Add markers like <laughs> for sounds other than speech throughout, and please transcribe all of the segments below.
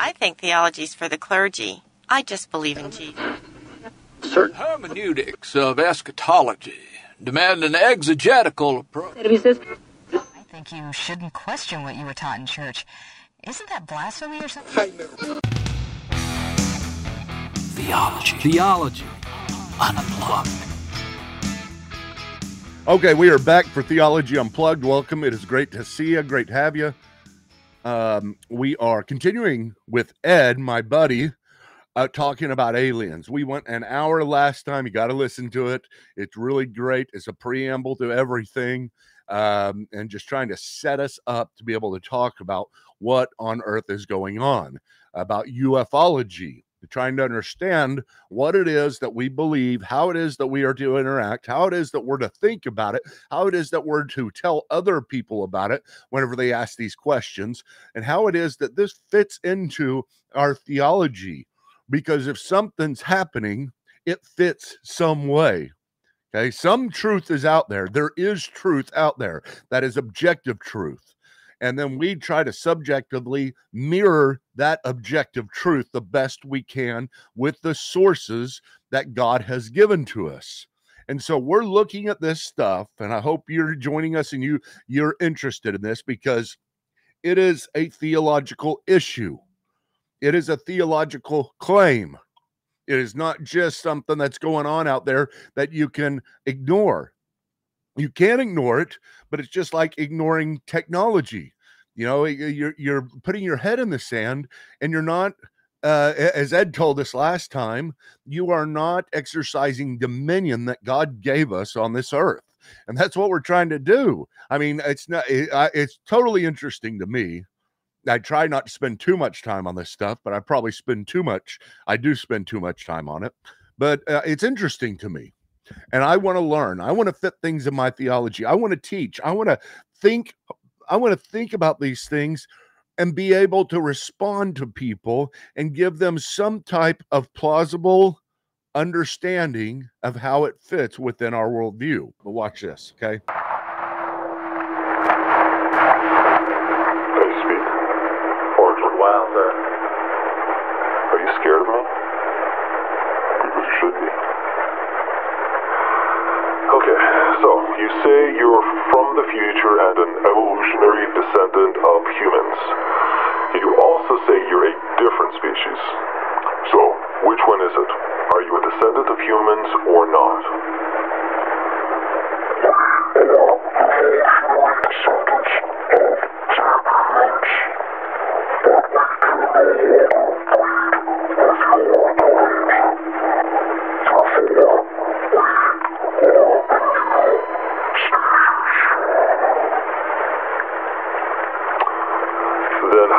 I think theology's for the clergy. I just believe in Jesus. Certain hermeneutics of eschatology demand an exegetical approach. I think you shouldn't question what you were taught in church. Isn't that blasphemy or something? Theology. Theology. Unplugged. Okay, we are back for Theology Unplugged. Welcome. It is great to see you. Great to have you. Um, we are continuing with Ed, my buddy, uh, talking about aliens. We went an hour last time. You got to listen to it. It's really great. It's a preamble to everything um, and just trying to set us up to be able to talk about what on earth is going on, about ufology, trying to understand what it is that we believe, how it is that we are to interact, how it is that we're to think about it, how it is that we're to tell other people about it whenever they ask these questions, and how it is that this fits into our theology. Because if something's happening, it fits some way. Okay. Some truth is out there. There is truth out there that is objective truth and then we try to subjectively mirror that objective truth the best we can with the sources that God has given to us. And so we're looking at this stuff and I hope you're joining us and you you're interested in this because it is a theological issue. It is a theological claim. It is not just something that's going on out there that you can ignore. You can't ignore it, but it's just like ignoring technology. You know, you're you're putting your head in the sand and you're not uh, as Ed told us last time, you are not exercising dominion that God gave us on this earth. And that's what we're trying to do. I mean, it's not, it, it's totally interesting to me. I try not to spend too much time on this stuff, but I probably spend too much. I do spend too much time on it, but uh, it's interesting to me and I want to learn. I want to fit things in my theology. I want to teach. I want to think. I want to think about these things and be able to respond to people and give them some type of plausible understanding of how it fits within our worldview. But watch this, okay? Hey, speak. Origin Wilder. Are you scared of me? Because you should be. Okay, so you say you're from the future and an evolutionary descendant of humans. You also say you're a different species. So, which one is it? Are you a descendant of humans or not?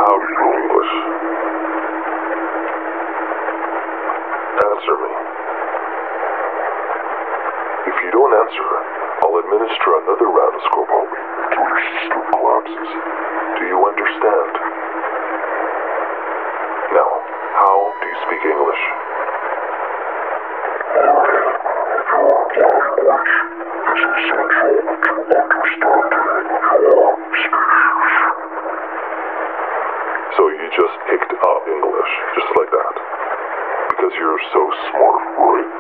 Know English? Answer me. If you don't answer, I'll administer another round of Scorpoli until your system collapses. Do you understand? Now, how do you speak English? So you just picked up English, just like that. Because you're so smart, right?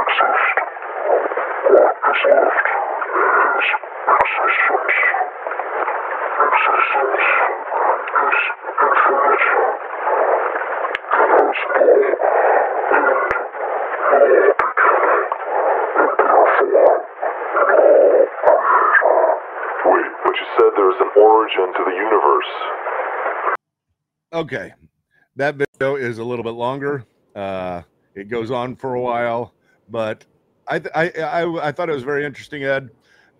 exist. What is left It and. Wait, but you said there's an origin to the universe. Okay. That video is a little bit longer. Uh, it goes on for a while, but I, I I I thought it was very interesting, Ed,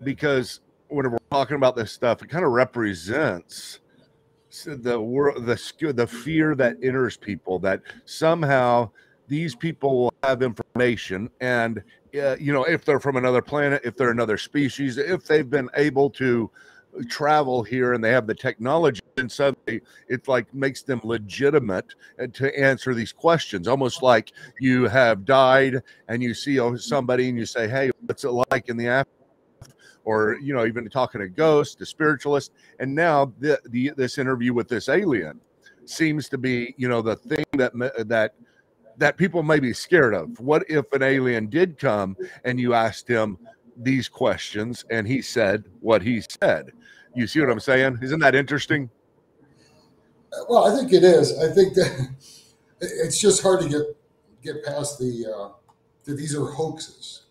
because whenever we're talking about this stuff, it kind of represents the world, the the fear that enters people that somehow these people will have information and uh, you know if they're from another planet if they're another species if they've been able to travel here and they have the technology and suddenly it like makes them legitimate uh, to answer these questions. Almost like you have died and you see oh, somebody and you say hey what's it like in the afterlife or you know even talking to ghosts to spiritualists. And now the, the this interview with this alien seems to be you know the thing that that that people may be scared of. What if an alien did come and you asked him these questions and he said what he said? You see what i'm saying? Isn't that interesting Well, I think it is. I think that <laughs> it's just hard to get get past the uh, that these are hoaxes.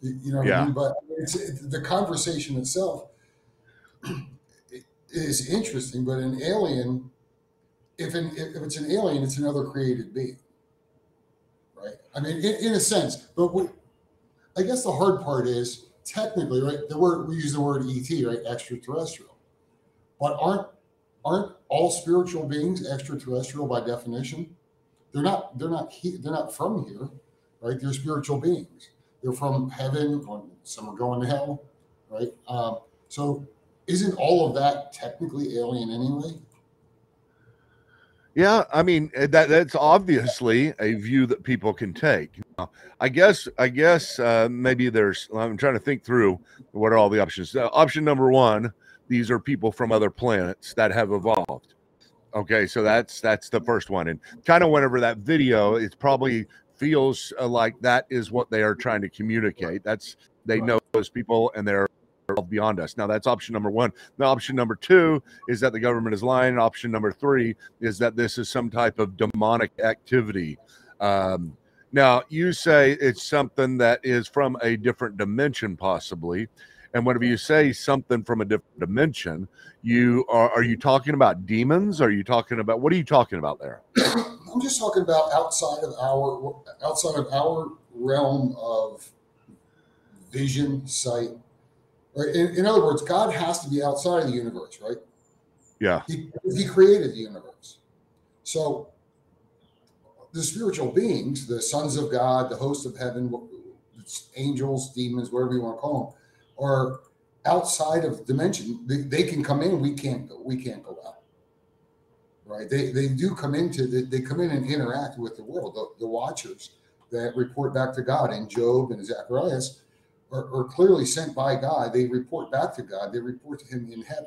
You know what Yeah. I mean? But it's it, the conversation itself <clears throat> is interesting. But an alien, if an, if it's an alien, it's another created being, right? I mean, in, in a sense. But what, I guess the hard part is technically, right? The word we use the word ET, right? Extraterrestrial. But aren't aren't all spiritual beings extraterrestrial by definition? They're not. They're not. He, they're not from here, right? They're spiritual beings. They're from heaven. Some are going to hell, right? Um, so, isn't all of that technically alien anyway? Yeah, I mean eh, that that's obviously a view that people can take. I guess I guess uh, maybe there's. I'm trying to think through what are all the options. Uh, option number one: these are people from other planets that have evolved. Okay, so that's that's the first one, and kind of whenever that video, it probably feels uh, like that is what they are trying to communicate. That's they know those people, and they're beyond us. Now that's option number one. Now option number two is that the government is lying. Option number three is that this is some type of demonic activity. Um, now you say it's something that is from a different dimension, possibly. And whenever you say something from a different dimension, you are are you talking about demons? Are you talking about what are you talking about there? <coughs> I'm just talking about outside of our outside of our realm of vision, sight. Right. In, in other words, God has to be outside of the universe, right? Yeah. He, he created the universe. So the spiritual beings, the sons of God, the hosts of heaven, angels, demons, whatever you want to call them, are outside of dimension. They, they can come in, we can't go, we can't go out. Right? They they do come into they, they come in and interact with the world. The, the watchers that report back to God and Job and Zacharias are, are clearly sent by God. They report back to God. They report to him in heaven.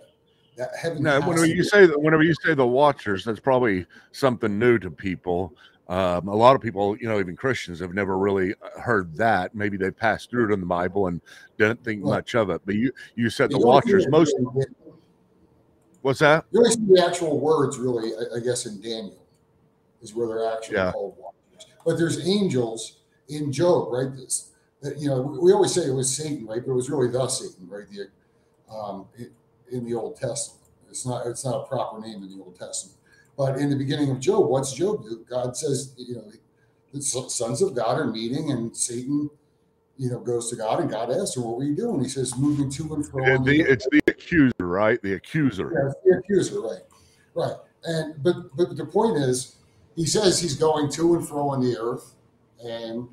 That heaven No, has whenever you say that, whenever you say the watchers, that's probably something new to people. Um, a lot of people, you know, even Christians, have never really uh, heard that. Maybe they passed through it in the Bible and didn't think much of it. But you, you said the You only watchers. Most, what's that? You only see the actual words, really, I, I guess, in Daniel, is where they're actually Yeah. called watchers. But there's angels in Job, right? This, that, you know, we always say it was Satan, right? But it was really the Satan, right? The um, in, in the Old Testament, it's not it's not a proper name in the Old Testament. But in the beginning of Job, what's Job do? God says, you know, the sons of God are meeting, and Satan, you know, goes to God, and God asks him, "What were you doing?" He says, "Moving to and fro." And The, the it's the accuser, right? The accuser. Yeah, the accuser, right, right. And but but the point is, he says he's going to and fro on the earth, and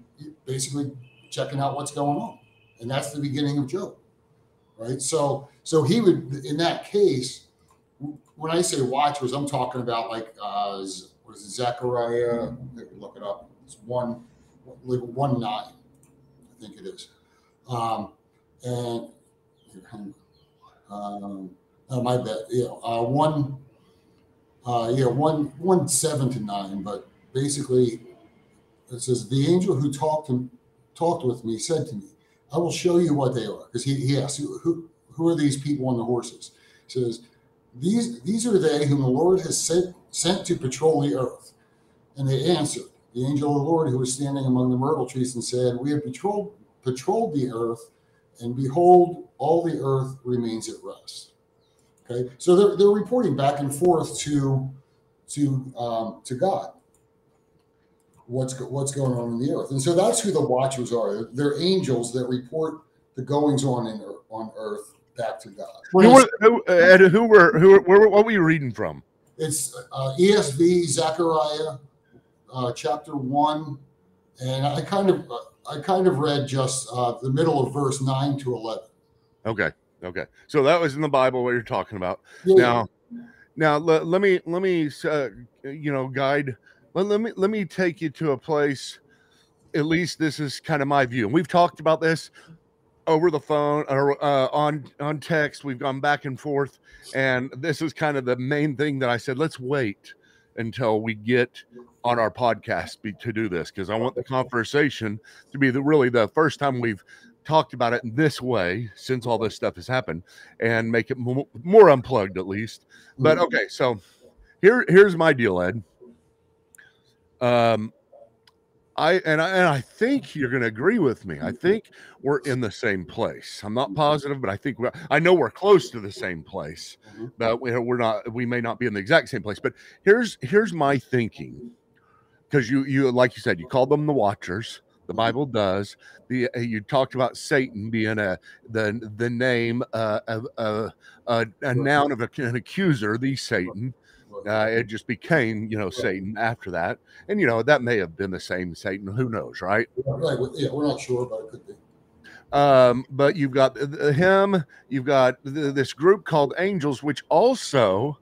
basically checking out what's going on, and that's the beginning of Job, right? So so he would in that case, when I say watchers, I'm talking about like uh, what is it, Zechariah? Look it up. It's one like one nine, I think it is, um, and. Um, Oh, my bad. Yeah, uh, one, uh, yeah, one, one seven to nine. But basically, it says the angel who talked and talked with me said to me, "I will show you what they are." Because he, he asked, who, who, "Who are these people on the horses?" He says, "These, these are they whom the Lord has sent sent to patrol the earth." And they answered, "The angel of the Lord who was standing among the myrtle trees and said, We have patrolled patrolled the earth, and behold, all the earth remains at rest." Okay, so they're, they're reporting back and forth to to um, to God. What's what's going on in the earth, and so that's who the watchers are. They're angels that report the goings on in on earth back to God. Who were who, Ed, who were who were, where, what were you reading from? It's uh, ESV Zechariah uh, chapter one, and I kind of I kind of read just uh, the middle of verse nine to eleven. Okay, okay. So that was in the Bible what you're talking about. Yeah, Now, now let, let me let me uh, you know guide. Let, let me let me take you to a place. At least this is kind of my view, and we've talked about this over the phone or uh, on on text. We've gone back and forth, and this is kind of the main thing that I said. Let's wait until we get on our podcast be, to do this because I want the conversation to be the really the first time we've talked about it in this way since all this stuff has happened and make it more, more unplugged at least. But Mhm. okay, so here here's my deal, Ed. Um, I and I and I think you're going to agree with me. I think we're in the same place. I'm not positive, but I think we're, I know we're close to the same place. Mhm. But we're we're not. We may not be in the exact same place. But here's here's my thinking, because you you like you said you called them the Watchers. The Bible does. The uh, you talked about Satan being a the the name uh, of uh, a, a noun of a, an accuser, the Satan. Uh, it just became, you know, Satan after that, and you know that may have been the same Satan. Who knows, right? right. Yeah, we're not sure, but it could be. Um, but you've got him, you've got th- this group called angels, which also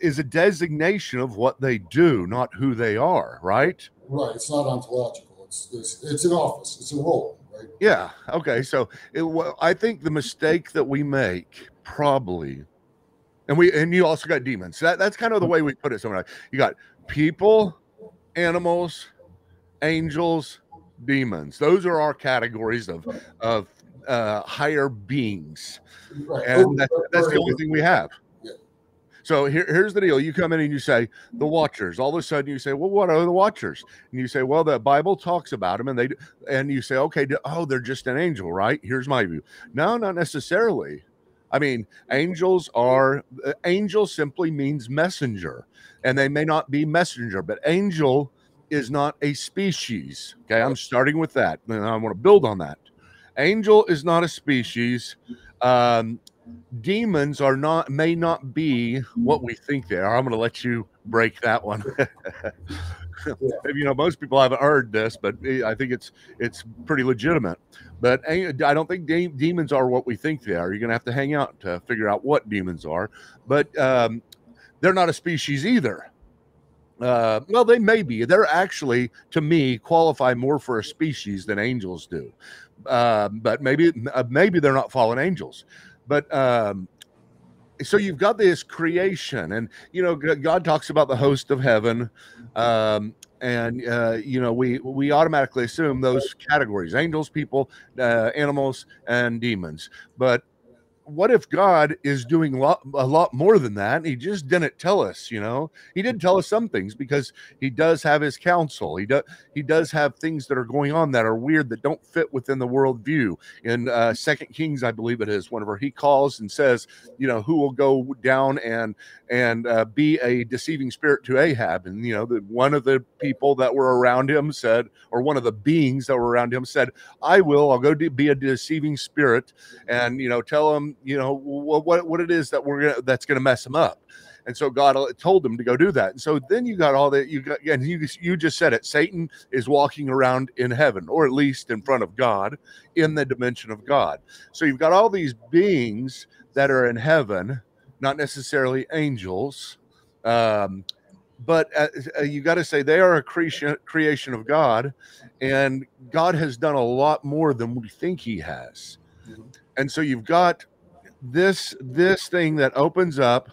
is a designation of what they do, not who they are, right? Right. It's not ontological. It's it's, it's an office. It's a role. Right. Yeah. Okay. So it, wa- I think the mistake that we make probably, and we and you also got demons. That that's kind of the way we put it. Somewhere you got people, animals, angels, demons. Those are our categories of of uh, higher beings, Right. and that's, that's the only thing we have. So here, here's the deal. You come in and you say the Watchers. All of a sudden, you say, "Well, what are the Watchers?" And you say, "Well, the Bible talks about them," and they and you say, "Okay, oh, they're just an angel, right?" Here's my view. No, not necessarily. I mean, angels are uh, angel simply means messenger, and they may not be messenger, but angel is not a species. Okay, I'm starting with that, and I want to build on that. Angel is not a species. Um, demons are not may not be what we think they are. I'm going to let you break that one. <laughs> you know, most people haven't heard this, but eh, I think it's it's pretty legitimate. But eh, I don't think de- demons are what we think they are. You're going to have to hang out to figure out what demons are. But um, they're not a species either. Uh, well, they may be. They're actually, to me, qualify more for a species than angels do. Um, but maybe uh, maybe they're not fallen angels. But um, so you've got this creation, and you know God talks about the host of heaven, um, and uh, you know we we automatically assume those categories: angels, people, uh, animals, and demons. But what if God is doing a lot, a lot more than that? He just didn't tell us, you know. He did tell us some things because he does have his counsel. He does he does have things that are going on that are weird that don't fit within the worldview. In uh, Second Kings, I believe it is, whenever he calls and says, you know, who will go down and and uh, be a deceiving spirit to Ahab, and you know, that one of the people that were around him said, or one of the beings that were around him said, "I will. I'll go be a deceiving spirit." and you know tell him you know what what, what it is that we're gonna that's gonna mess him up. And so god told him to go do that. And so then you got all that you got and you, you just said it satan is walking around in heaven or at least in front of god in the dimension of god. So you've got all these beings that are in heaven not necessarily angels um, but uh, uh, you got to say they are a creation creation of god and god has done a lot more than we think he has. And so you've got this this thing that opens up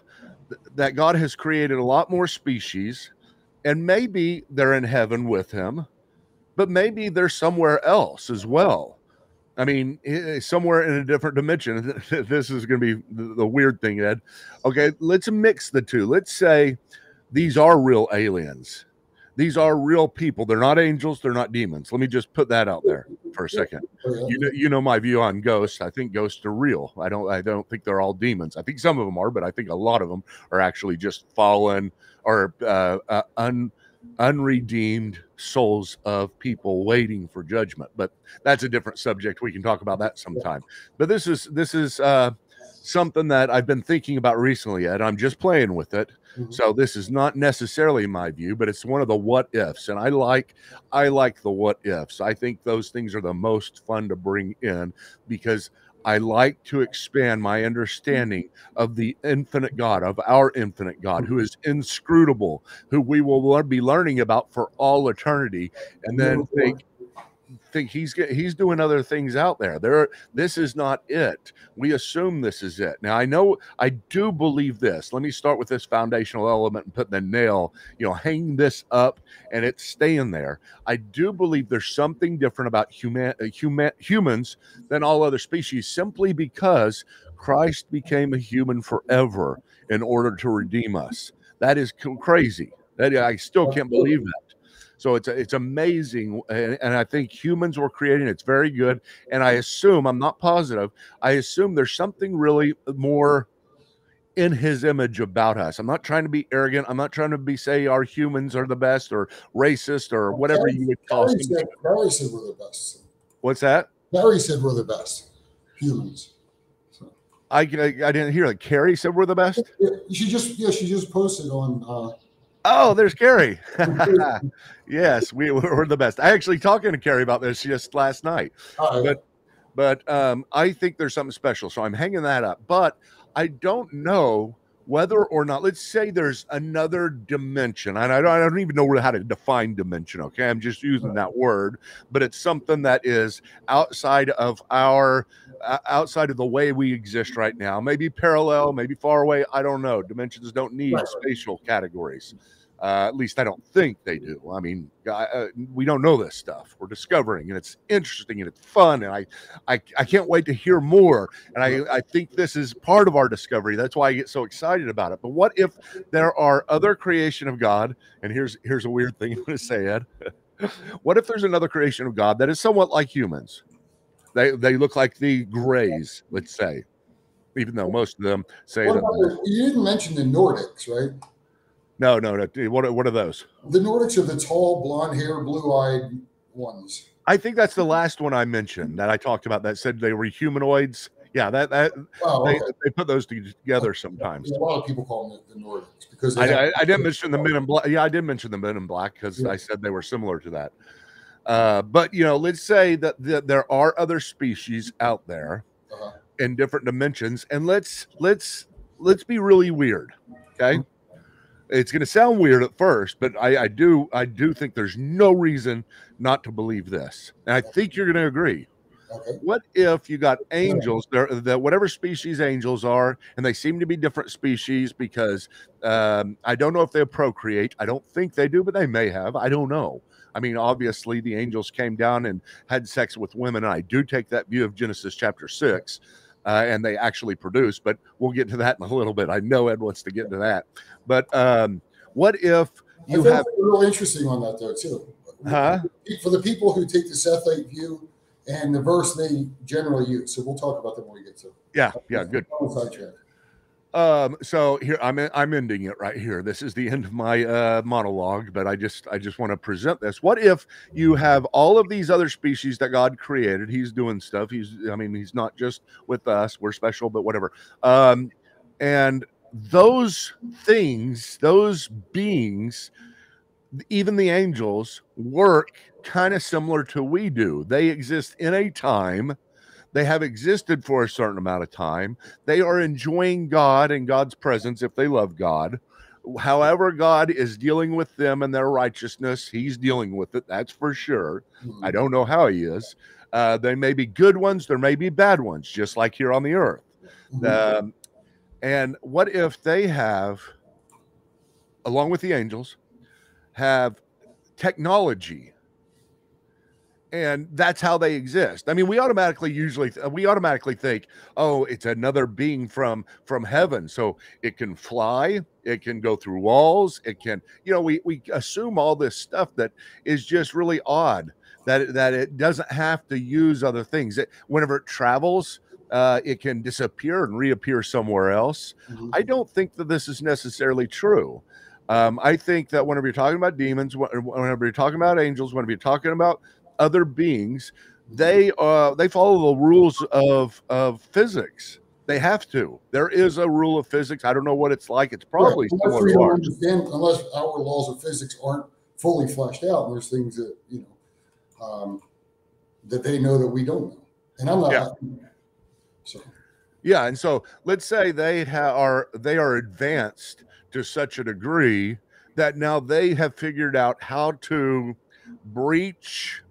th- that god has created a lot more species and maybe they're in heaven with him but maybe they're somewhere else as well. I mean somewhere in a different dimension. <laughs> This is going to be the weird thing ed. Okay let's mix the two. Let's say these are real aliens these are real people. They're not angels. They're not demons. Let me just put that out there for a second. You know, you know my view on ghosts. I think ghosts are real. I don't. I don't think they're all demons. I think some of them are, but I think a lot of them are actually just fallen or uh, uh, un unredeemed souls of people waiting for judgment. But that's a different subject. We can talk about that sometime. But this is this is uh, something that I've been thinking about recently, and I'm just playing with it. Mhm. So this is not necessarily my view, but it's one of the what ifs, and I like I like the what ifs. I think those things are the most fun to bring in because I like to expand my understanding of the infinite God, of our infinite God, who is inscrutable, who we will be learning about for all eternity, and then think think he's get, he's doing other things out there. There, this is not it. We assume this is it. Now I know I do believe this. Let me start with this foundational element and put the nail. You know, hang this up and it's staying there. I do believe there's something different about human, uh, human humans than all other species, simply because Christ became a human forever in order to redeem us. That is crazy. That I still can't believe that. So it's it's amazing, and, and I think humans were creating. It's very good, and I assume I'm not positive. I assume there's something really more in His image about us. I'm not trying to be arrogant. I'm not trying to be say our humans are the best or racist or whatever you would call. Barry said, Barry said we're the best. What's that? Barry said we're the best humans. I, I I didn't hear that. Carrie said we're the best. yeah, she just yeah she just posted on uh, Oh, there's Carrie. <laughs> yes, we we're the best. I actually talking to Carrie about this just last night. uh, But- but um, I think there's something special. So I'm hanging that up. But I don't know whether or not, let's say there's another dimension. And I don't, I don't even know how to define dimension. Okay. I'm just using that word, but it's something that is outside of our, uh, outside of the way we exist right now. Maybe parallel, maybe far away. I don't know. Dimensions don't need spatial categories. Uh, at least I don't think they do. I mean, uh, we don't know this stuff. We're discovering, and it's interesting and it's fun, and I, I, I can't wait to hear more. And I, I think this is part of our discovery. That's why I get so excited about it. But what if there are other creation of God? And here's here's a weird thing <laughs> I'm going to say, Ed. <laughs> what if there's another creation of God that is somewhat like humans? They they look like the Greys, let's say, even though most of them say that. you didn't mention the Nordics, right? No, no, no. What are, what are those? The Nordics are the tall, blonde hair, blue eyed ones. I think that's the last one I mentioned that I talked about that said they were humanoids. Yeah, that that Oh, they, okay. they put those together sometimes. A lot of people call them the, the Nordics because I, have- I, I didn't mention the men in black. Yeah, I did mention the men in black because Yeah. I said they were similar to that. Uh, but you know, let's say that, that there are other species out there Uh-huh. in different dimensions, and let's let's let's be really weird. Okay, it's going to sound weird at first, but I, I do I do think there's no reason not to believe this, and I think you're going to agree. Okay. What if you got angels there that whatever species angels are, and they seem to be different species because um, I don't know if they procreate. I don't think they do, but they may have. I don't know. I mean, obviously, the angels came down and had sex with women. And I do take that view of Genesis chapter six, uh, and they actually produce. But we'll get to that in a little bit. I know Ed wants to get into that. But um, what if you have? real interesting on that though too. Huh? For the people who take the Sethite view and the verse they generally use, so we'll talk about them when we get to. Yeah, yeah, good. Um, so here I'm I'm ending it right here. This is the end of my uh monologue, but I just I just want to present this. What if you have all of these other species that God created? He's doing stuff. He's I mean, he's not just with us, we're special, but whatever. Um, and those things, those beings, even the angels, work kind of similar to we do. They exist in a time, they have existed for a certain amount of time they are enjoying God and God's presence if they love God. However, God is dealing with them and their righteousness, He's dealing with it. That's for sure. I don't know how He is. Uh, they may be good ones, there may be bad ones, just like here on the earth. Mhm. Um, and what if they have, along with the angels, have technology and that's how they exist. I mean, we automatically usually we automatically think, oh, it's another being from from heaven, so it can fly, it can go through walls, it can, you know, we we assume all this stuff that is just really odd that it, that it doesn't have to use other things. It, whenever it travels, uh, it can disappear and reappear somewhere else. Mhm. I don't think that this is necessarily true. Um, I think that whenever you're talking about demons, wh- whenever you're talking about angels, whenever you're talking about other beings, they uh they follow the rules of of physics. They have to. There is a rule of physics. I don't know what it's like. It's probably Right. unless similar we don't understand, unless our laws of physics aren't fully fleshed out, and there's things that you know um, that they know that we don't know, and I'm not. Yeah. So Yeah, and so let's say they ha- are they are advanced to such a degree that now they have figured out how to breach,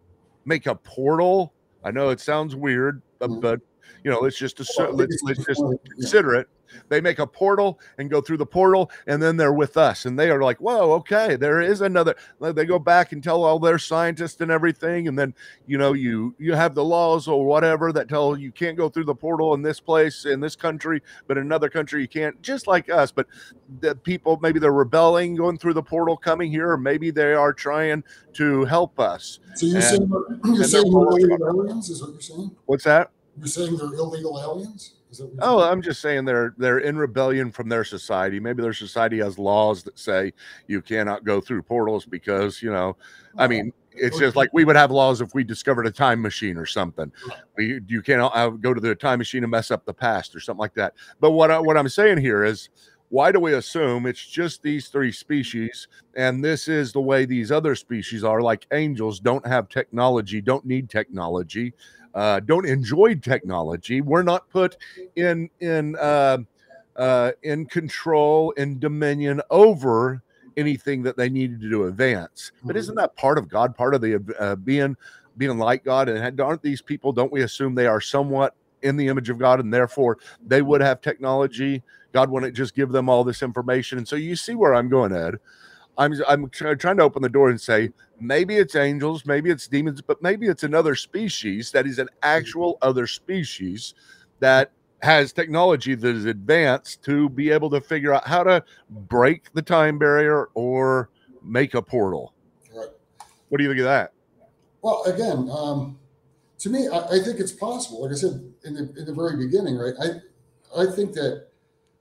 make a portal. I know it sounds weird, but, Mhm. but you know, let's just assume, let's, let's just just one of- yeah. consider it. They make a portal and go through the portal, and then they're with us, and they are like, "Whoa, okay, there is another." They go back and tell all their scientists and everything, and then you know, you you have the laws or whatever that tell you can't go through the portal in this place in this country, but in another country you can't. Just like us, but the people maybe they're rebelling, going through the portal, coming here, or maybe they are trying to help us. So you're And- saying you're saying aliens? Is what you're saying? What's that? You're saying they're illegal aliens? Is that what you're Oh, saying? I'm just saying they're they're in rebellion from their society. Maybe their society has laws that say you cannot go through portals because you know. I mean, it's just like we would have laws if we discovered a time machine or something. We you can't uh, go to the time machine and mess up the past or something like that. But what I, what I'm saying here is. Why do we assume it's just these three species and this is the way these other species are like angels don't have technology, don't need technology, uh, don't enjoy technology. We're not put in in uh, uh, in control in dominion over anything that they needed to do advance. But isn't that part of God? Part of the uh, being being like God? And aren't these people? Don't we assume they are somewhat in the image of God, and therefore they would have technology? God wouldn't just give them all this information. And so you see where I'm going, Ed. I'm I'm try- trying to open the door and say maybe it's angels, maybe it's demons, but maybe it's another species that is an actual other species that has technology that is advanced to be able to figure out how to break the time barrier or make a portal. Right. What do you think of that? Well, again, um, to me, I, I think it's possible. Like I said in the in the very beginning, right? I I think that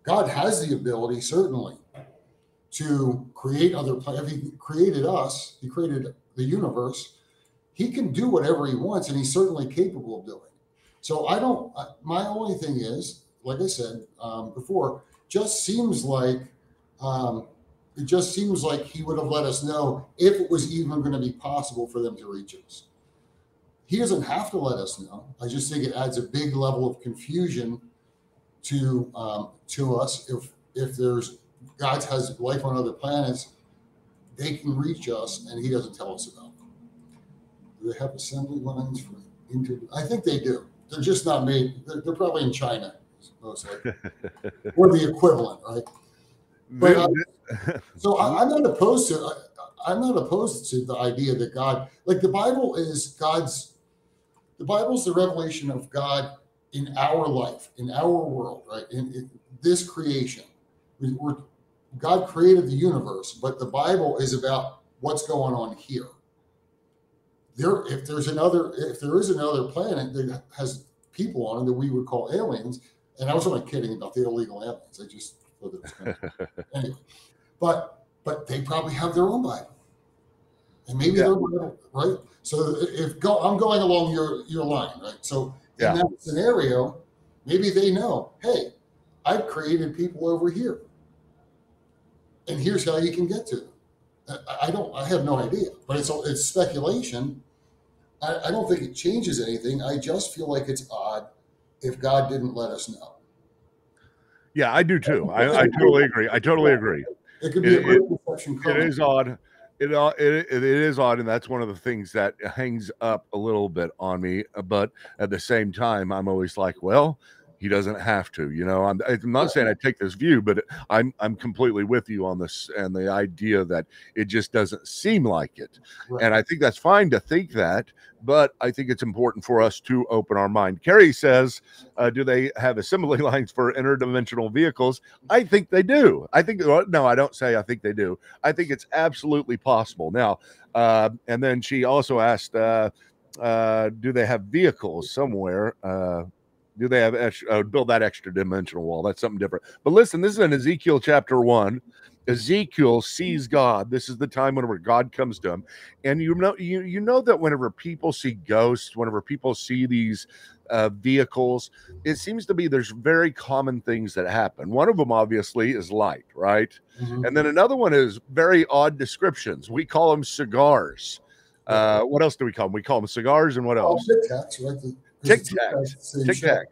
God has the ability, certainly, to create other. planets. If He created us, He created the universe. He can do whatever He wants, and He's certainly capable of doing. So I don't. My only thing is, like I said um, before, just seems like. Um, it just seems like he would have let us know if it was even going to be possible for them to reach us. He doesn't have to let us know. I just think it adds a big level of confusion to um, to us. If if there's God has life on other planets, they can reach us, and He doesn't tell us about them. Do they have assembly lines for inter? I think they do. They're just not made. They're, they're probably in China, most likely, <laughs> or the equivalent, right? But, uh, So I, I'm not opposed to. I, I'm not opposed to the idea that God, like the Bible, is God's. The Bible is the revelation of God in our life, in our world, right? In, in this creation, we, we're, God created the universe, but the Bible is about what's going on here. There, if there's another, if there is another planet that has people on it that we would call aliens, and I was only kidding about the illegal aliens. I just thought it was kind of <laughs> anyway, but but they probably have their own Bible, and maybe Yeah. their Bible, right? So if go, I'm going along your your line, right? So Yeah. in that scenario, maybe they know, hey, I've created people over here, and here's how you can get to them. I, I don't, I have no idea, but it's it's speculation. I, I don't think it changes anything. I just feel like it's odd if God didn't let us know. Yeah, I do too. I, I totally agree. I totally agree. It could be It- a great perception. It comment. odd. It, uh, it it is odd, and that's one of the things that hangs up a little bit on me. But at the same time, I'm always like, well, he doesn't have to. You know, I'm, I'm not saying I take this view, but I'm I'm completely with you on this and the idea that it just doesn't seem like it. Right. And I think that's fine to think that, but I think it's important for us to open our mind. Kerry says, uh, "Do they have assembly <laughs> lines for interdimensional vehicles?" I think they do. I think no, I don't say I think they do. I think it's absolutely possible. Now, uh, and then she also asked, uh, uh, "Do they have vehicles somewhere?" Uh, do they have extra, uh, build that extra dimensional wall? That's something different. But listen, this is in Ezekiel chapter one. Ezekiel sees God. This is the time whenever God comes to him, and you know you you know that whenever people see ghosts, whenever people see these uh, vehicles, it seems to be there's very common things that happen. One of them obviously is light, right? Mhm. And then another one is very odd descriptions. We call them cigars. Uh, what else do we call them? We call them cigars, and what Oh, else? Tic Tacs, Tic Tacs. same Tic shape. Tac.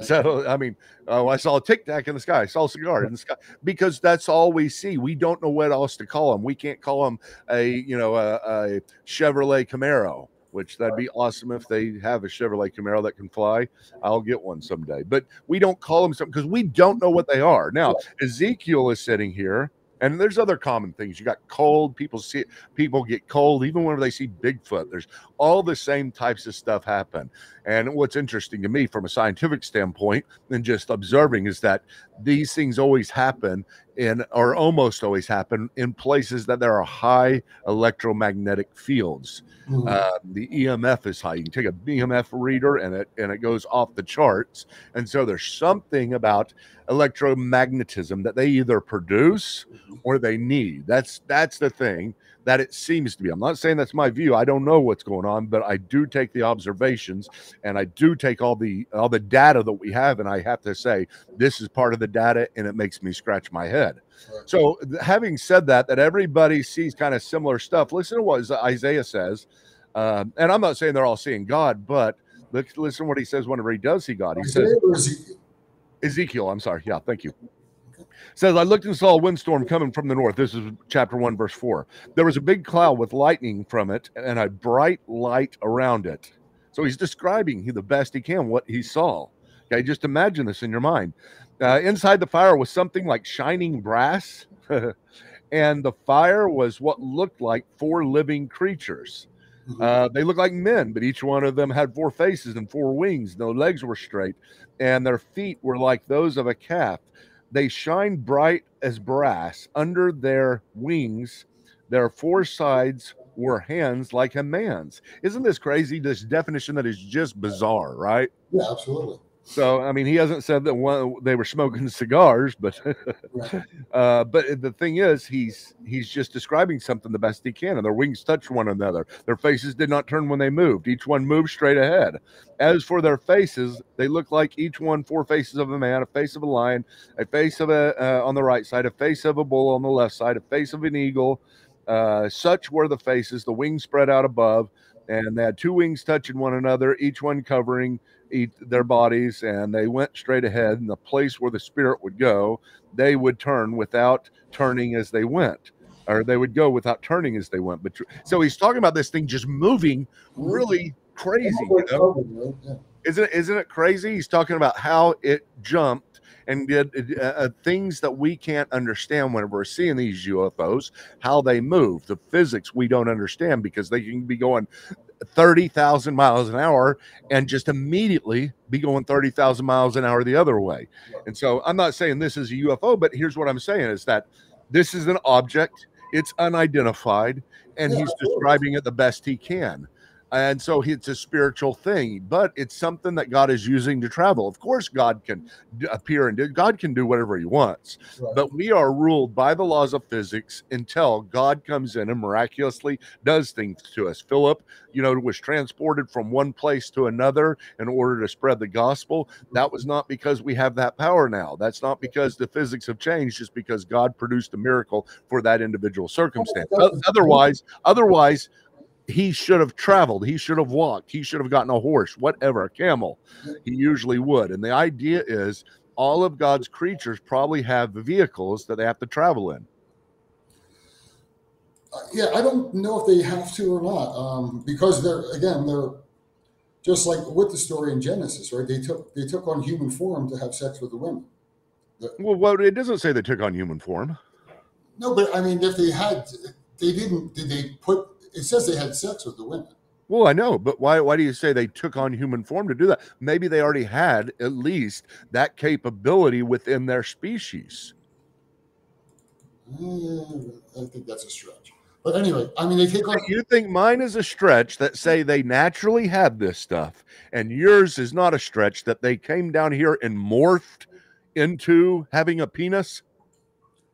So I mean, oh, I saw a tic tac in the sky. I saw a cigar in the sky because that's all we see. We don't know what else to call them. We can't call them a you know a, a Chevrolet Camaro, which that'd be awesome if they have a Chevrolet Camaro that can fly. I'll get one someday. But we don't call them something because we don't know what they are. Now Ezekiel is sitting here. And there's other common things. You got cold. People see people get cold even whenever they see Bigfoot. There's all the same types of stuff happen. And what's interesting to me from a scientific standpoint and just observing is that these things always happen in, or almost always happen in places that there are high electromagnetic fields. Mhm. Uh, the EMF is high. You can take a EMF reader and it and it goes off the charts. And so there's something about electromagnetism that they either produce or they need. That's that's the thing that it seems to be. I'm not saying that's my view. I don't know what's going on, but I do take the observations and I do take all the all the data that we have, and I have to say this is part of the data, and it makes me scratch my head. So, having said that, that everybody sees kind of similar stuff. Listen to what Isaiah says, um, and I'm not saying they're all seeing God, but look, listen to what he says whenever he does see God. He says, Isaiah Ezekiel? Ezekiel, I'm sorry. Yeah, thank you. Says, I looked and saw a windstorm coming from the north. This is chapter 1, verse 4. There was a big cloud with lightning from it and a bright light around it. So he's describing he, the best he can what he saw. Okay, just imagine this in your mind. Uh, inside the fire was something like shining brass, <laughs> and the fire was what looked like four living creatures. Mhm. Uh, they looked like men, but each one of them had four faces and four wings. No legs were straight, and their feet were like those of a calf. They shine bright as brass. Under their wings, their four sides were hands like a man's. Isn't this crazy? This definition that is just bizarre, right? yeah, absolutely. So, I mean, he hasn't said that one they were smoking <laughs> cigars, but Right. <laughs> uh, but the thing is, he's he's just describing something the best he can, and their wings touched one another. Their faces did not turn when they moved; each one moved straight ahead. As for their faces, they looked like each one four faces of a man, a face of a lion, a face of a uh, on the right side, a face of a bull on the left side, a face of an eagle. Uh, such were the faces. The wings spread out above, and they had two wings touching one another, each one covering eat their bodies and they went straight ahead and the place where the spirit would go they would turn without turning as they went or they would go without turning as they went but so he's talking about this thing just moving really crazy you know? Isn't it, isn't it crazy he's talking about how it jumped and did uh, uh, things that we can't understand when we're seeing these UFOs, how they move, the physics we don't understand because they can be going 30,000 miles an hour and just immediately be going 30,000 miles an hour the other way. And so I'm not saying this is a UFO, but here's what I'm saying is that this is an object, it's unidentified, and Yeah, he's describing it the best he can. And so it's a spiritual thing, but it's something that God is using to travel. Of course, God can appear and do, God can do whatever he wants, Right. but we are ruled by the laws of physics until God comes in and miraculously does things to us. Philip, you know, was transported from one place to another in order to spread the gospel. That was not because we have that power now. That's not because the physics have changed, just because God produced a miracle for that individual circumstance. Otherwise, otherwise, he should have traveled. He should have walked. He should have gotten a horse, whatever, a camel. He usually would. And the idea is all of God's creatures probably have vehicles that they have to travel in. Uh, yeah, I don't know if they have to or not, um, because they're again they're Just like with the story in Genesis, right? They took they took on human form to have sex with the women. Well, well, it doesn't say they took on human form. No, but I mean, if they had, they didn't. Did they put? It says they had sex with the women. Well, I know, but why why do you say they took on human form to do that? Maybe they already had at least that capability within their species. Uh, I think that's a stretch. But anyway, I mean, they take on. You think mine is a stretch that say they naturally had this stuff, and yours is not a stretch that they came down here and morphed into having a penis?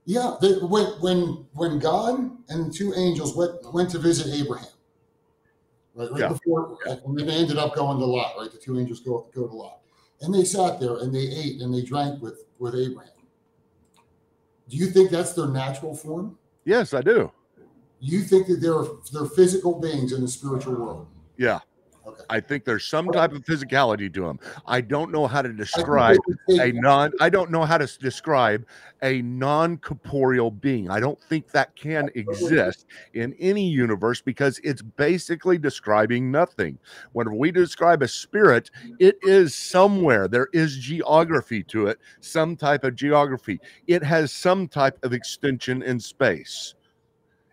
Yeah, they, when when when God and two angels went went to visit Abraham, right, right Yeah. before, and they ended up going to Lot, right? The two angels go go to Lot, and they sat there and they ate and they drank with with Abraham. Do you think that's their natural form? Yes, I do. You think that they're they're physical beings in the spiritual world? Yeah. Okay. I think there's some type of physicality to them. I don't know how to describe a non I don't know how to describe a non-corporeal being. I don't think that can exist in any universe because it's basically describing nothing. Whenever we describe a spirit, it is somewhere. There is geography to it, some type of geography. It has some type of extension in space.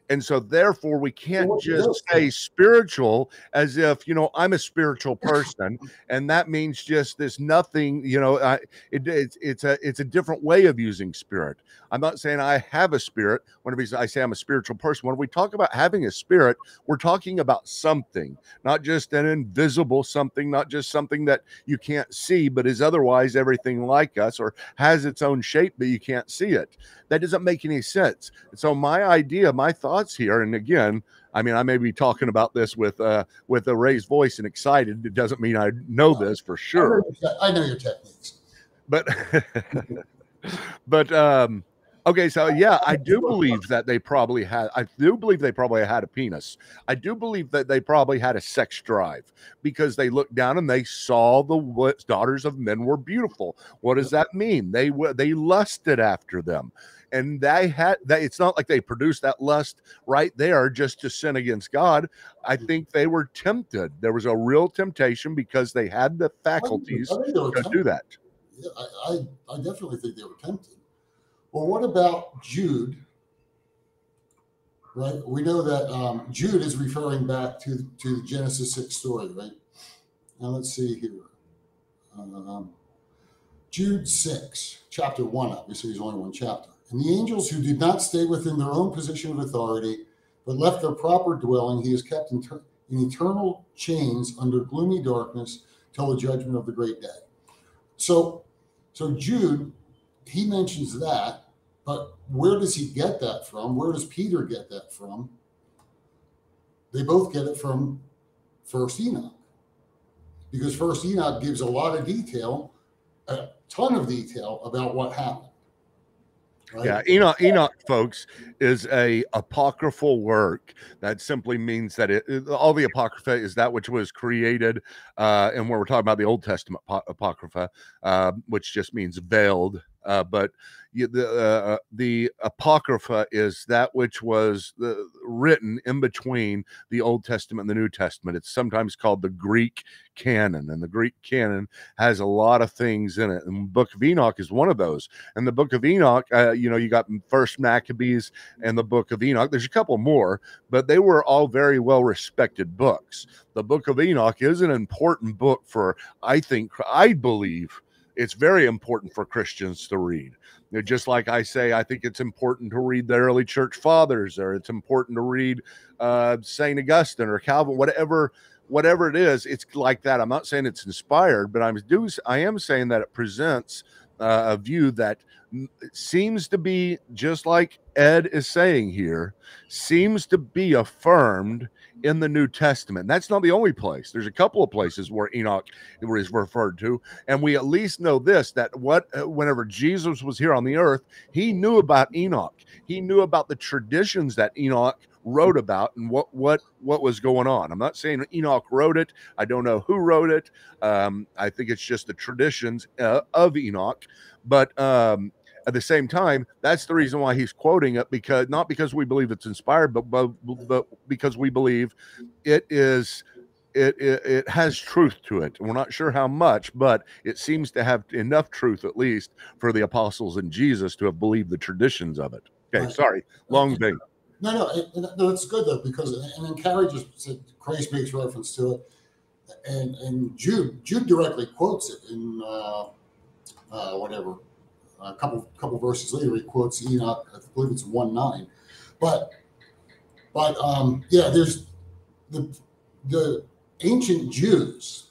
And so therefore we can't just say spiritual as if, you know, I'm a spiritual person and that means just this nothing you know I, it, it's it's a it's a different way of using spirit. I'm not saying i have a spirit. Whenever i say i'm a spiritual person when we talk about having a spirit we're talking about something not just an invisible something not just something that you can't see but is otherwise everything like us or has its own shape but you can't see it. That doesn't make any sense. And so my idea my thoughts here and again I mean, I may be talking about this with uh, with a raised voice and excited. It doesn't mean I know this for I know sure, your I know your techniques. but <laughs> but um, okay. So yeah, I <laughs> do believe that they probably had. I do believe they probably had a penis. I do believe that they probably had a sex drive because they looked down and they saw the daughters of men were beautiful. What does that mean? They were they lusted after them. And they had that. It's not like they produced that lust right there just to sin against God. I think they were tempted. There was a real temptation because they had the faculties I were to do that. Yeah, I, I, I definitely think they were tempted. Well, what about Jude? Right, we know that um, Jude is referring back to to the Genesis six story, right? Now let's see here. Um, Jude six, chapter one. Obviously, there's only one chapter. And the angels who did not stay within their own position of authority, but left their proper dwelling, he is kept in, ter- in eternal chains under gloomy darkness till the judgment of the great day. So, so Jude, he mentions that, but where does he get that from? Where does Peter get that from? They both get it from First Enoch, because First Enoch gives a lot of detail, a ton of detail about what happened. Right? Yeah, Enoch, Enoch, folks, is a apocryphal work. That simply means that it, all the apocrypha is that which was created, uh, and when we're talking about the Old Testament po- apocrypha, uh, which just means veiled. Uh, but the uh, the apocrypha is that which was uh, written in between the Old Testament and the New Testament. It's sometimes called the Greek canon, and the Greek canon has a lot of things in it. And Book of Enoch is one of those. And the Book of Enoch, uh, you know, you got First Maccabees and the Book of Enoch. There's a couple more, but they were all very well respected books. The Book of Enoch is an important book for, I think, I believe it's very important for Christians to read. Just like I say, I think it's important to read the early church fathers, or it's important to read uh, Saint Augustine or Calvin, whatever, whatever it is. It's like that. I'm not saying it's inspired, but I'm do I am saying that it presents uh, a view that seems to be just like Ed is saying here, seems to be affirmed in the New Testament. That's not the only place. There's a couple of places where Enoch is referred to, and we at least know this: that what uh, whenever Jesus was here on the earth, he knew about Enoch. He knew about the traditions that Enoch wrote about and what what what was going on. I'm not saying Enoch wrote it. I don't know who wrote it. Um, I think it's just the traditions uh, of Enoch, but um, at the same time, that's the reason why he's quoting it because not because we believe it's inspired, but but, but because we believe it is it, it it has truth to it. We're not sure how much, but it seems to have enough truth, at least, for the apostles and Jesus to have believed the traditions of it. Okay, Right. sorry, long thing. No, no, it, no, it's good though because and then Carrie just said Christ makes reference to it, and and Jude Jude directly quotes it in uh, uh, whatever a couple couple verses later he quotes Enoch I believe it's one nine, but but um, yeah there's the the ancient Jews.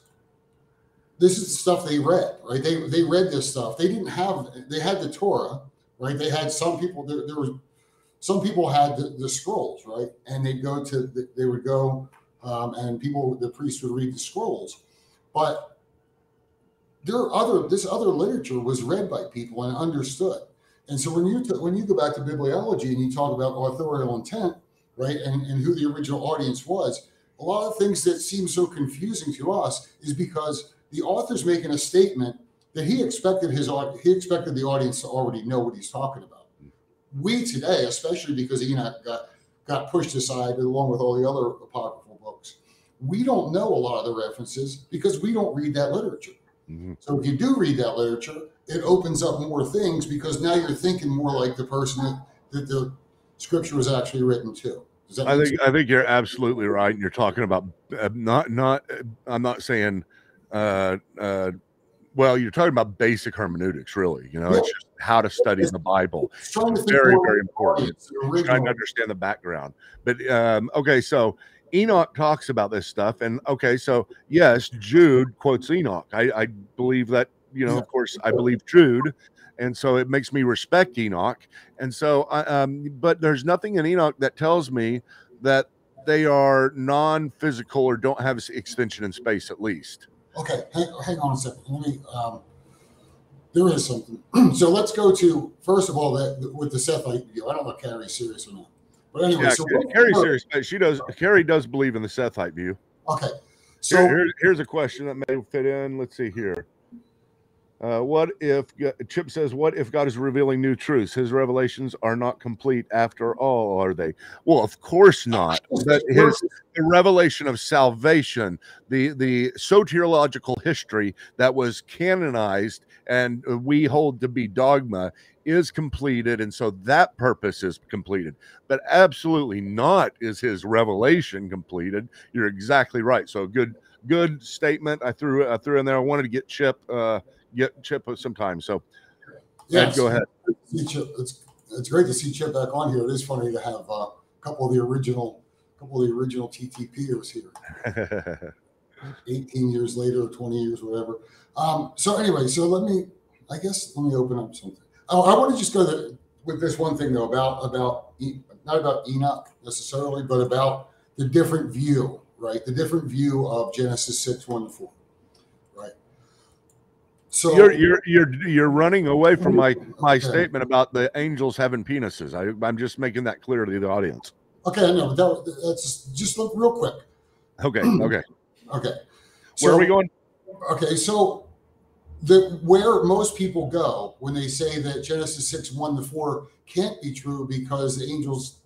This is the stuff they read, right? They they read this stuff. They didn't have they had the Torah, right? They had some people there, there was some people had the, the scrolls, right? And they'd go to, the, they would go, um, and people, the priests would read the scrolls. But there are other, this other literature was read by people and understood. And so when you t- when you go back to bibliology and you talk about authorial intent, right, and, and who the original audience was, a lot of things that seem so confusing to us is because the author's making a statement that he expected his he expected the audience to already know what he's talking about we today, especially because Enoch got got pushed aside along with all the other apocryphal books, we don't know a lot of the references because we don't read that literature. Mhm. So if you do read that literature, it opens up more things because now you're thinking more like the person that, that the scripture was actually written to. I think I think you're absolutely right. And you're talking about uh, not not. uh, I'm not saying. Uh, uh, well, you're talking about basic hermeneutics, really. You know, it's just how to study the Bible. sense? to think Very, very important. trying to understand the background. But um, okay, so Enoch talks about this stuff, and okay, so yes, Jude quotes Enoch. I, I believe that you know, of course, I believe Jude, and so it makes me respect Enoch. And so, I, um, but there's nothing in Enoch that tells me that they are non-physical or don't have extension in space, at least. Okay, hang, hang on a second. Let me. Um, there is something. <clears throat> so let's go to first of all that with the Sethite view. I don't know if Carrie's serious or not, but anyway. Yeah, so Ca- what- Carrie's serious. uh, She does. Carrie does believe in the Sethite view. Okay, so Here- here- here's a question that may fit in. Let's see here. Uh, what if Chip says, "What if God is revealing new truths? His revelations are not complete after all, are they?" Well, of course not. <laughs> But his the revelation of salvation, the the soteriological history that was canonized and uh, we hold to be dogma is completed, and so that purpose is completed. But absolutely not is his revelation completed. You're exactly right. So good good statement. I threw I threw in there. I wanted to get Chip uh get Chip some time. So Ed, go ahead. it's it's great to see Chip back on here. It is funny to have uh, a couple of the original, couple of the original TTPers here. <laughs> 18 years later or 20 years, whatever. Um, so anyway, so let me, I guess, let me open up something. Oh, I want to just go to, with this one thing though about about not about Enoch necessarily, but about the different view, right? The different view of Genesis six one to four, right? So you're you're you're you're running away from my my Okay. statement about the angels having penises. I, I'm just making that clear to the audience. okay, I know, that, that's just look real quick. Okay, <clears throat> okay. Okay, Where are we going? Okay, so the where most people go when they say that Genesis six one to four can't be true because the angels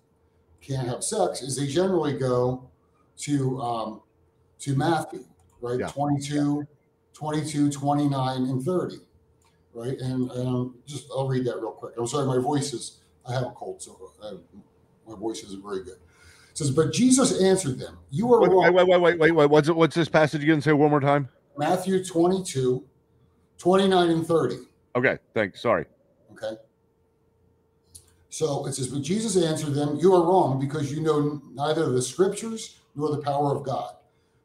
can't have sex is they generally go to um, to Matthew, right? Yeah. 22, 22, 29, and 30. Right. And um, just I'll read that real quick. I'm sorry, my voice is I have a cold, so uh my voice isn't very good. It says, but Jesus answered them, You are Wait, wrong. wait, wait, wait, wait, wait. What's what's this passage again? Say one more time. Matthew 22, 29, and 30. Okay, thanks. Sorry. Okay. So it says, But Jesus answered them, You are wrong because you know neither the scriptures nor the power of God.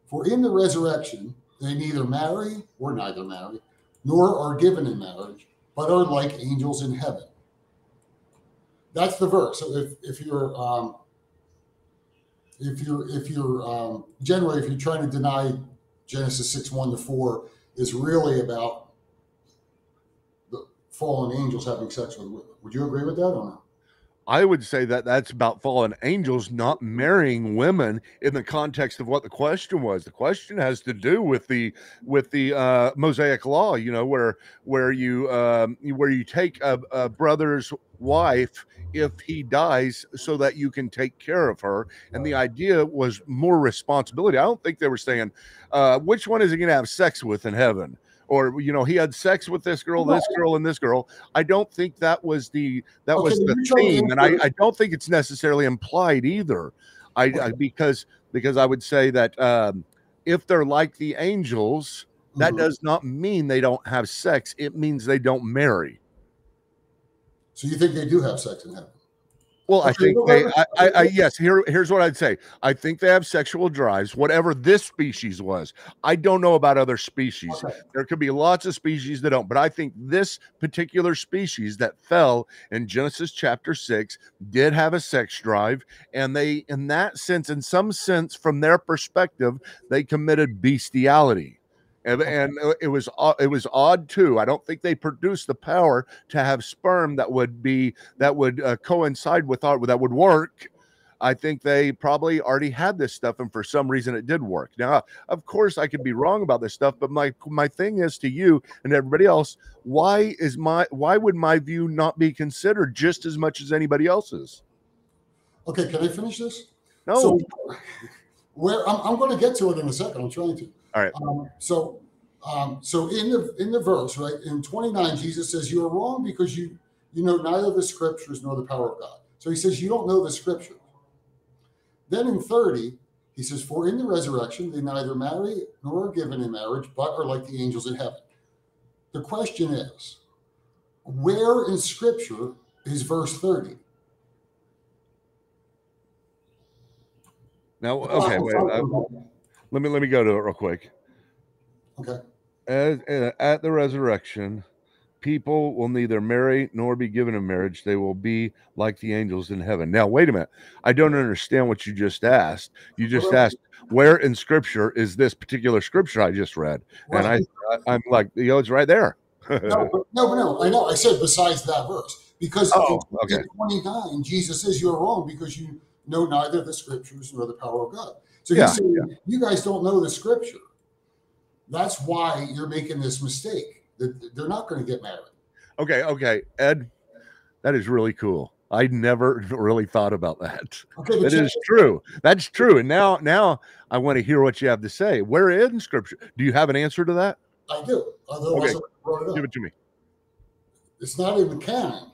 For in the resurrection, they neither marry or neither marry, nor are given in marriage, but are like angels in heaven. That's the verse. So if, if you're um, if you're if you're um, generally if you're trying to deny Genesis six one to four is really about the fallen angels having sex with women. Would you agree with that or not? I would say that that's about fallen angels not marrying women in the context of what the question was. The question has to do with the with the uh, Mosaic law, you know, where where you um, where you take a, a brother's wife if he dies so that you can take care of her. And the idea was more responsibility. I don't think they were saying uh, which one is he going to have sex with in heaven or you know he had sex with this girl this girl and this girl. I don't think that was the that Okay, was the you're trying to theme and I, I don't think it's necessarily implied either. I, I because because i would say that um if they're like the angels that Mhm. does not mean they don't have sex. It means they don't marry. So you think they do have sex in heaven? Well, I think they, I, I, I, yes. Here, here's what I'd say. I think they have sexual drives, whatever this species was. I don't know about other species. Okay. There could be lots of species that don't, but I think this particular species that fell in Genesis chapter six did have a sex drive, and they, in that sense, in some sense, from their perspective, they committed bestiality. And, and uh, it was it was odd too. I don't think they produced the power to have sperm that would be that would uh, coincide with our that would work. I think they probably already had this stuff, and for some reason it did work. Now, of course, I could be wrong about this stuff, but my my thing is to you and everybody else: why is my why would my view not be considered just as much as anybody else's? Okay, can I finish this? No, So where I'm, I'm going to get to it in a second. I'm trying to. All right. Um, so, um, so in the in the verse, right in 29, Jesus says you are wrong because you you know neither the scriptures nor the power of God. So he says you don't know the scripture. Then in 30, he says, For in the resurrection they neither marry nor are given in marriage, but are like the angels in heaven. The question is, where in scripture is verse 30? now okay, wait. uh, let me let me go to it real quick. Okay. As, uh, at the resurrection, people will neither marry nor be given in marriage. They will be like the angels in heaven. Now, wait a minute. I don't understand what you just asked. You just asked where in scripture is this particular scripture I just read, and I, I'm like, you know, it's right there. no, <laughs> but, no, but no. I know. I said besides that verse because Oh, in, okay. in 29, Jesus says you're wrong because you know neither the scriptures nor the power of God. So Yeah, he's saying you guys don't know the scripture. That's why you're making this mistake. That they're not going to get married. Okay, okay, Ed, that is really cool. I never really thought about that. Okay, That is true. That's true. And now, now I want to hear what you have to say. Where in scripture? Do you have an answer to that? I do. Otherwise, Okay. It up. Give it to me. It's not in the canon,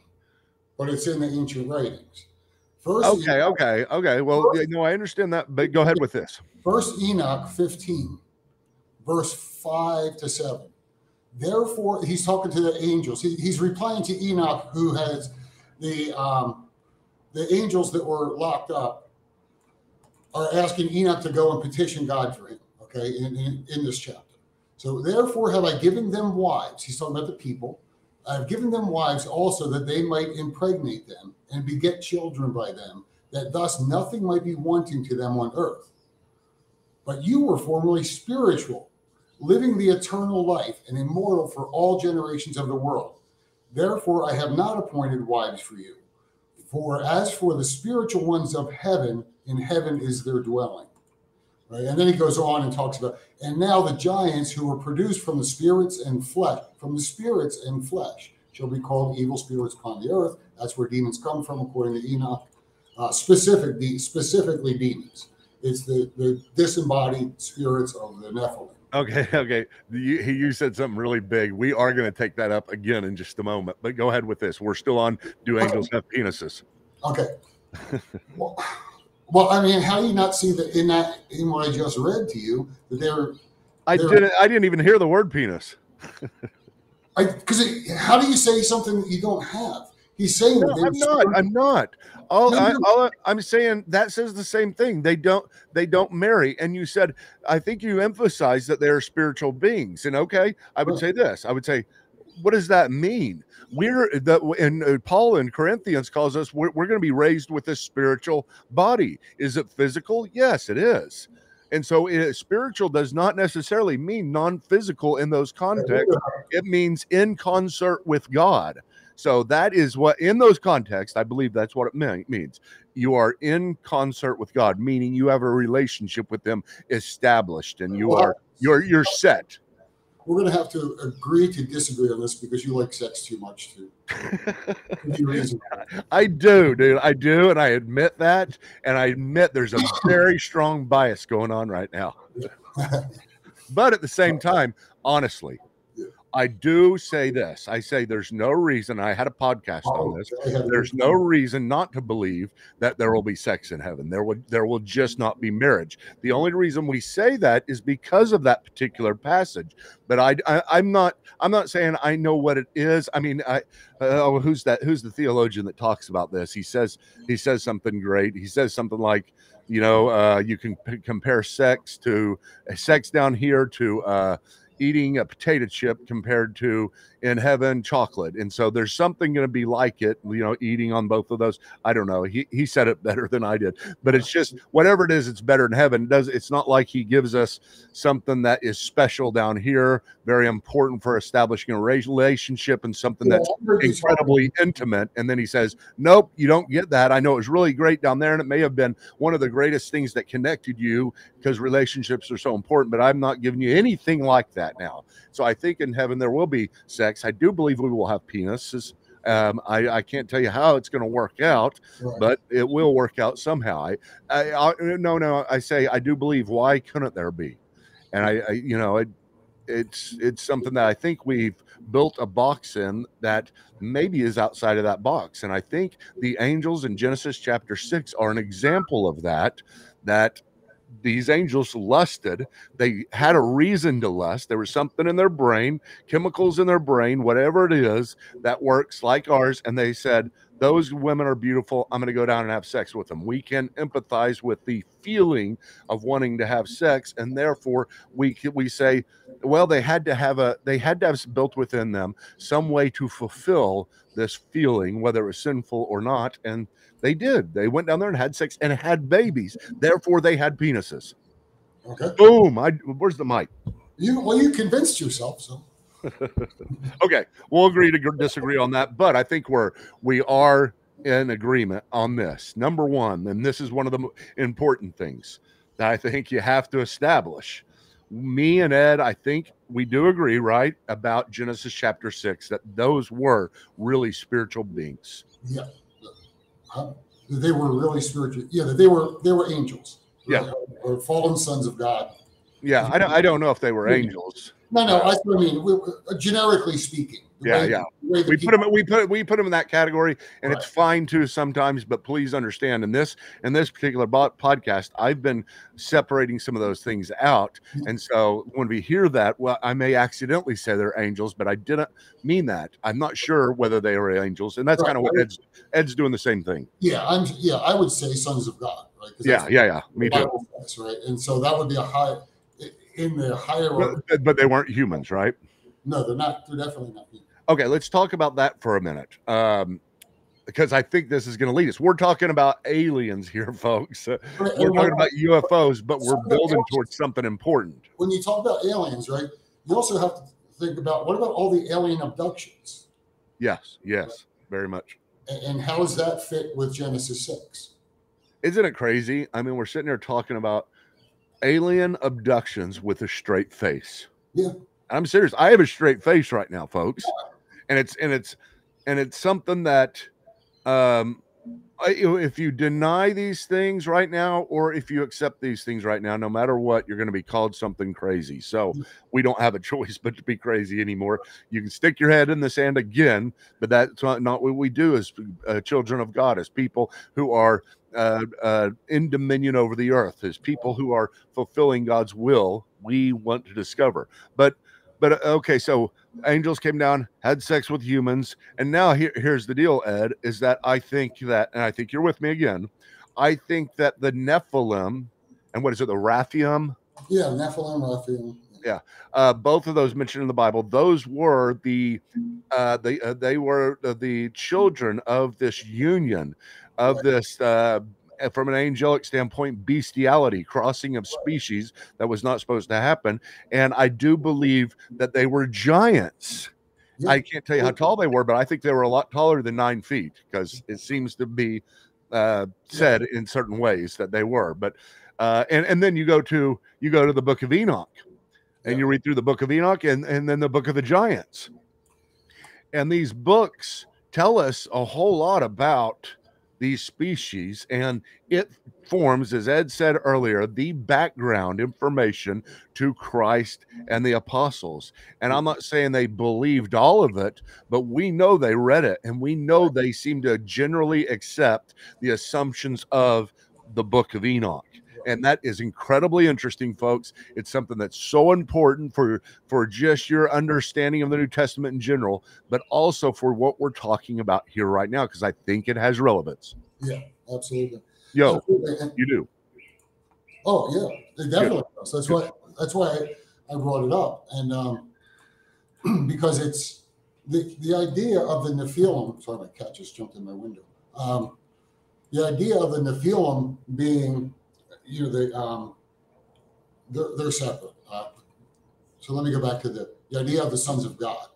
but it's in the ancient writings. Okay, okay, okay. Well, yeah, no, I understand that, but go ahead with this. First Enoch 15, verse 5 to 7. Therefore, he's talking to the angels. He, he's replying to Enoch, who has the um, the angels that were locked up are asking Enoch to go and petition God for him. Okay, in, in, in this chapter. So therefore have I given them wives. He's talking about the people. I've given them wives also that they might impregnate them and beget children by them, that thus nothing might be wanting to them on earth. But you were formerly spiritual, living the eternal life and immortal for all generations of the world. Therefore, I have not appointed wives for you. For as for the spiritual ones of heaven, in heaven is their dwelling. Right? And then he goes on and talks about, and now the giants who were produced from the spirits and flesh, from the spirits and flesh, shall be called evil spirits upon the earth. That's where demons come from, according to Enoch. Uh, specific, de- specifically demons. It's the, the disembodied spirits of the Nephilim. Okay, <laughs> okay. You, he- you said something really big. We are going to take that up again in just a moment, but go ahead with this. We're still on Do Angels Have Penises? Okay. <laughs> well, well, I mean, how do you not see that in that in what I just read to you that they're I There- didn't. I didn't even hear the word penis. I because how do you say something that you don't have? He's saying No, that I'm not. I'm not. All, No, I, all I- I'm saying that says the same thing. They don't. They don't marry. And you said, I think you emphasized that they are spiritual beings. And okay, I would Right. say this. I would say, what does that mean? We're that and uh, Paul in Corinthians calls us. We're, we're going to be raised with a spiritual body. Is it physical? Yes, it is. And so, it, spiritual does not necessarily mean non-physical in those contexts. It means in concert with God. So that is what, in those contexts, I believe that's what it mean, means. You are in concert with God, meaning you have a relationship with Him established, and you are you're you're set. We're going to have to agree to disagree on this because you like sex too much to be reasonable. I do, dude. I do, and I admit that, and I admit there's a very strong bias going on right now. <laughs> But at the same time, honestly, I do say this. I say there's no reason. I had a podcast on this. There's no reason not to believe that there will be sex in heaven. There will there will just not be marriage. The only reason we say that is because of that particular passage. But I, I am not I'm not saying I know what it is. I mean, I oh, who's that? Who's the theologian that talks about this? He says he says something great. He says something like, you know, uh, you can compare sex to uh, sex down here to uh, eating a potato chip compared to in heaven chocolate. And so there's something going to be like it you know eating on both of those. I don't know. He, he said it <laughs> better than i did. But it's just whatever it is it's better in heaven. It does it's not like he gives us something that is special down here very important for establishing a relationship and something that's incredibly intimate. And then he says nope you don't get that. I know it was really great down there and it may have been one of the greatest things that connected you because relationships are so important but i'm not giving you anything like that now so i think in heaven there will be sex i do believe we will have penises um, I, I can't tell you how it's going to work out, Right. but it will work out somehow. I, I, I no, no, I say I do believe. Why couldn't there be? And I, I you know, it, it's it's something that I think we've built a box in that maybe is outside of that box. And I think the angels in Genesis chapter six are an example of that. That these angels lusted. They had a reason to lust. There was something in their brain, chemicals in their brain, whatever it is that works like ours. And they said, Those women are beautiful. I'm going to go down and have sex with them. We can empathize with the feeling of wanting to have sex. And therefore, we, we say, well, they had to have a, they had to have built within them some way to fulfill this feeling, whether it was sinful or not. And they did. They went down there and had sex and had babies. Therefore, they had penises. Okay. Boom. I where's the mic? You well, you convinced yourself, so <laughs> Okay, we'll agree to disagree on that, but I think we're we are in agreement on this. Number one, and this is one of the important things that I think you have to establish. Me and Ed, I think we do agree, right, about Genesis chapter six, that those were really spiritual beings. yeah. That they were really spiritual. Yeah, that they were they were angels. Yeah. Or fallen sons of God. Yeah, I don't, I don't know if they were angels. No, no, that's what I mean. We, we- generically speaking. Yeah, way- yeah. the way the we put them we put we put them in that category and it's fine too sometimes but please understand in this in this particular podcast i've been separating some of those things out Mm-hmm. and so when we hear that well i may accidentally say they're angels but i didn't mean that i'm not sure whether they are angels and that's Right. kind of what ed's ed's doing the same thing Yeah, I'm. Yeah, I would say sons of God, right? yeah yeah yeah me too says, right? And so that would be a high in the hierarchy. but, but they weren't humans right No, they're not. They're definitely not. people. okay let's talk about that for a minute um because I think this is going to lead us. We're talking about aliens here, <laughs> folks. We're talking about UFOs, but we're building towards something important. when you talk about aliens, right? You also have to think about what about all the alien abductions, Yes, yes, very much. and, and how does that fit with Genesis six? Isn't it crazy? I mean, we're sitting here talking about alien abductions with a straight face. Yeah. I'm serious. I have a straight face right now, folks. And it's and it's and it's something that um I- you know, if you deny these things right now or if you accept these things right now no matter what you're going to be called something crazy so we don't have a <laughs> choice but to be crazy anymore you can stick your head in the sand again but that's not, not what we do as uh, children of god as people who are uh, uh, in dominion over the earth as people who are fulfilling god's will we want to discover but but uh, okay so angels came down had sex with humans and now here, here's the deal ed is that i think that and i think you're with me again i think that the nephilim and what is it the Rephaim? Yeah, Nephilim, Raphael. uh, both of those mentioned in the Bible, those were the uh, they uh, they were the, the children of this union, of this uh, from an angelic standpoint, bestiality, crossing of species that was not supposed to happen. And I do believe that they were giants. I can't tell you how tall they were, but I think they were a lot taller than nine feet because it seems to be uh, said in certain ways that they were. But uh, and and then you go to you go to the Book of Enoch, and you read through the Book of Enoch, and and then the Book of the Giants, and these books tell us a whole lot about these species, and it forms, as Ed said earlier, the background information to Christ and the apostles. And I'm not saying they believed all of it, but we know they read it and we know they seem to generally accept the assumptions of the book of Enoch. And that is incredibly interesting, folks. It's something that's so important for for just your understanding of the New Testament in general, but also for what we're talking about here right now, because I think it has relevance. Yeah, absolutely. Yo, Absolutely. You do. Oh yeah, it definitely does. That's why that's why I, I brought it up, and um, <clears throat> because it's the the idea of the Nephilim. Sorry, my cat just jumped in my window. Um, the idea of the Nephilim being, you know, the um, they're, they're separate. Uh, so let me go back to the the idea of the sons of God,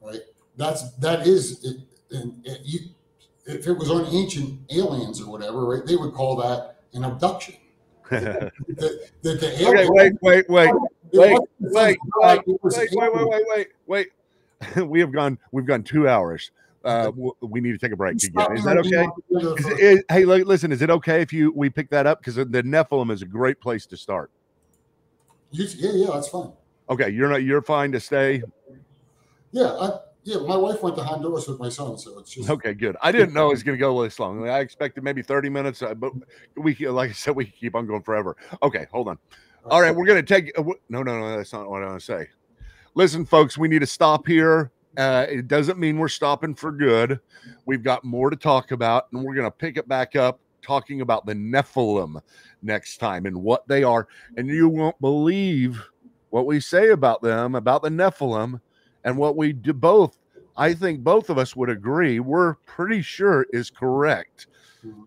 right? That's that is it, and it, you, if it was on ancient aliens or whatever, right? They would call that an abduction. okay, <laughs> The, the, the wait, alien- wait, wait, it wait, sons wait, wait, wait, wait, wait, wait, wait, wait. we have gone. We've gone two hours. Uh, we need to take a break again. Is that okay? Is it, is- hey, li- listen. Is it okay if you we pick that up because the Nephilim is a great place to start. you- yeah, yeah, that's fine. Okay, you're not. You're fine to stay. Yeah, I, yeah. My wife went to Honduras with my son, so it's just Okay, good. I didn't know it was going to go this long. I expected maybe 30 minutes, uh, but we like I said, we keep on going forever. Okay, hold on. All right, we're going to take. Uh, no, no, no. That's not what I want to say. Listen, folks, we need to stop here. Uh, it doesn't mean we're stopping for good. We've got more to talk about, and we're going to pick it back up talking about the Nephilim next time and what they are. And you won't believe what we say about them, about the Nephilim, and what we do both. I think both of us would agree. We're pretty sure is correct.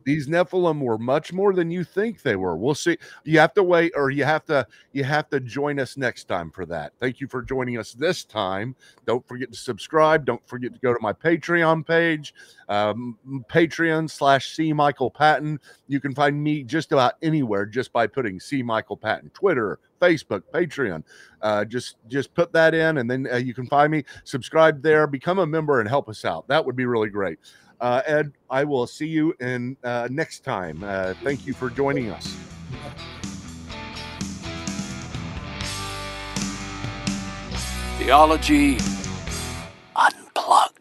These Nephilim were much more than you think they were. We'll see. You have to wait, or you have to you have to join us next time for that. Thank you for joining us this time. Don't forget to subscribe. Don't forget to go to my Patreon page, um, Patreon slash C Michael Patton. You can find me just about anywhere just by putting C Michael Patton, Twitter, Facebook, Patreon. Uh, just just put that in, and then uh, you can find me. Subscribe there, become a member, and help us out. That would be really great. Uh, Ed, I will see you in uh, next time. Uh, thank you for joining us. Theology Unleashed.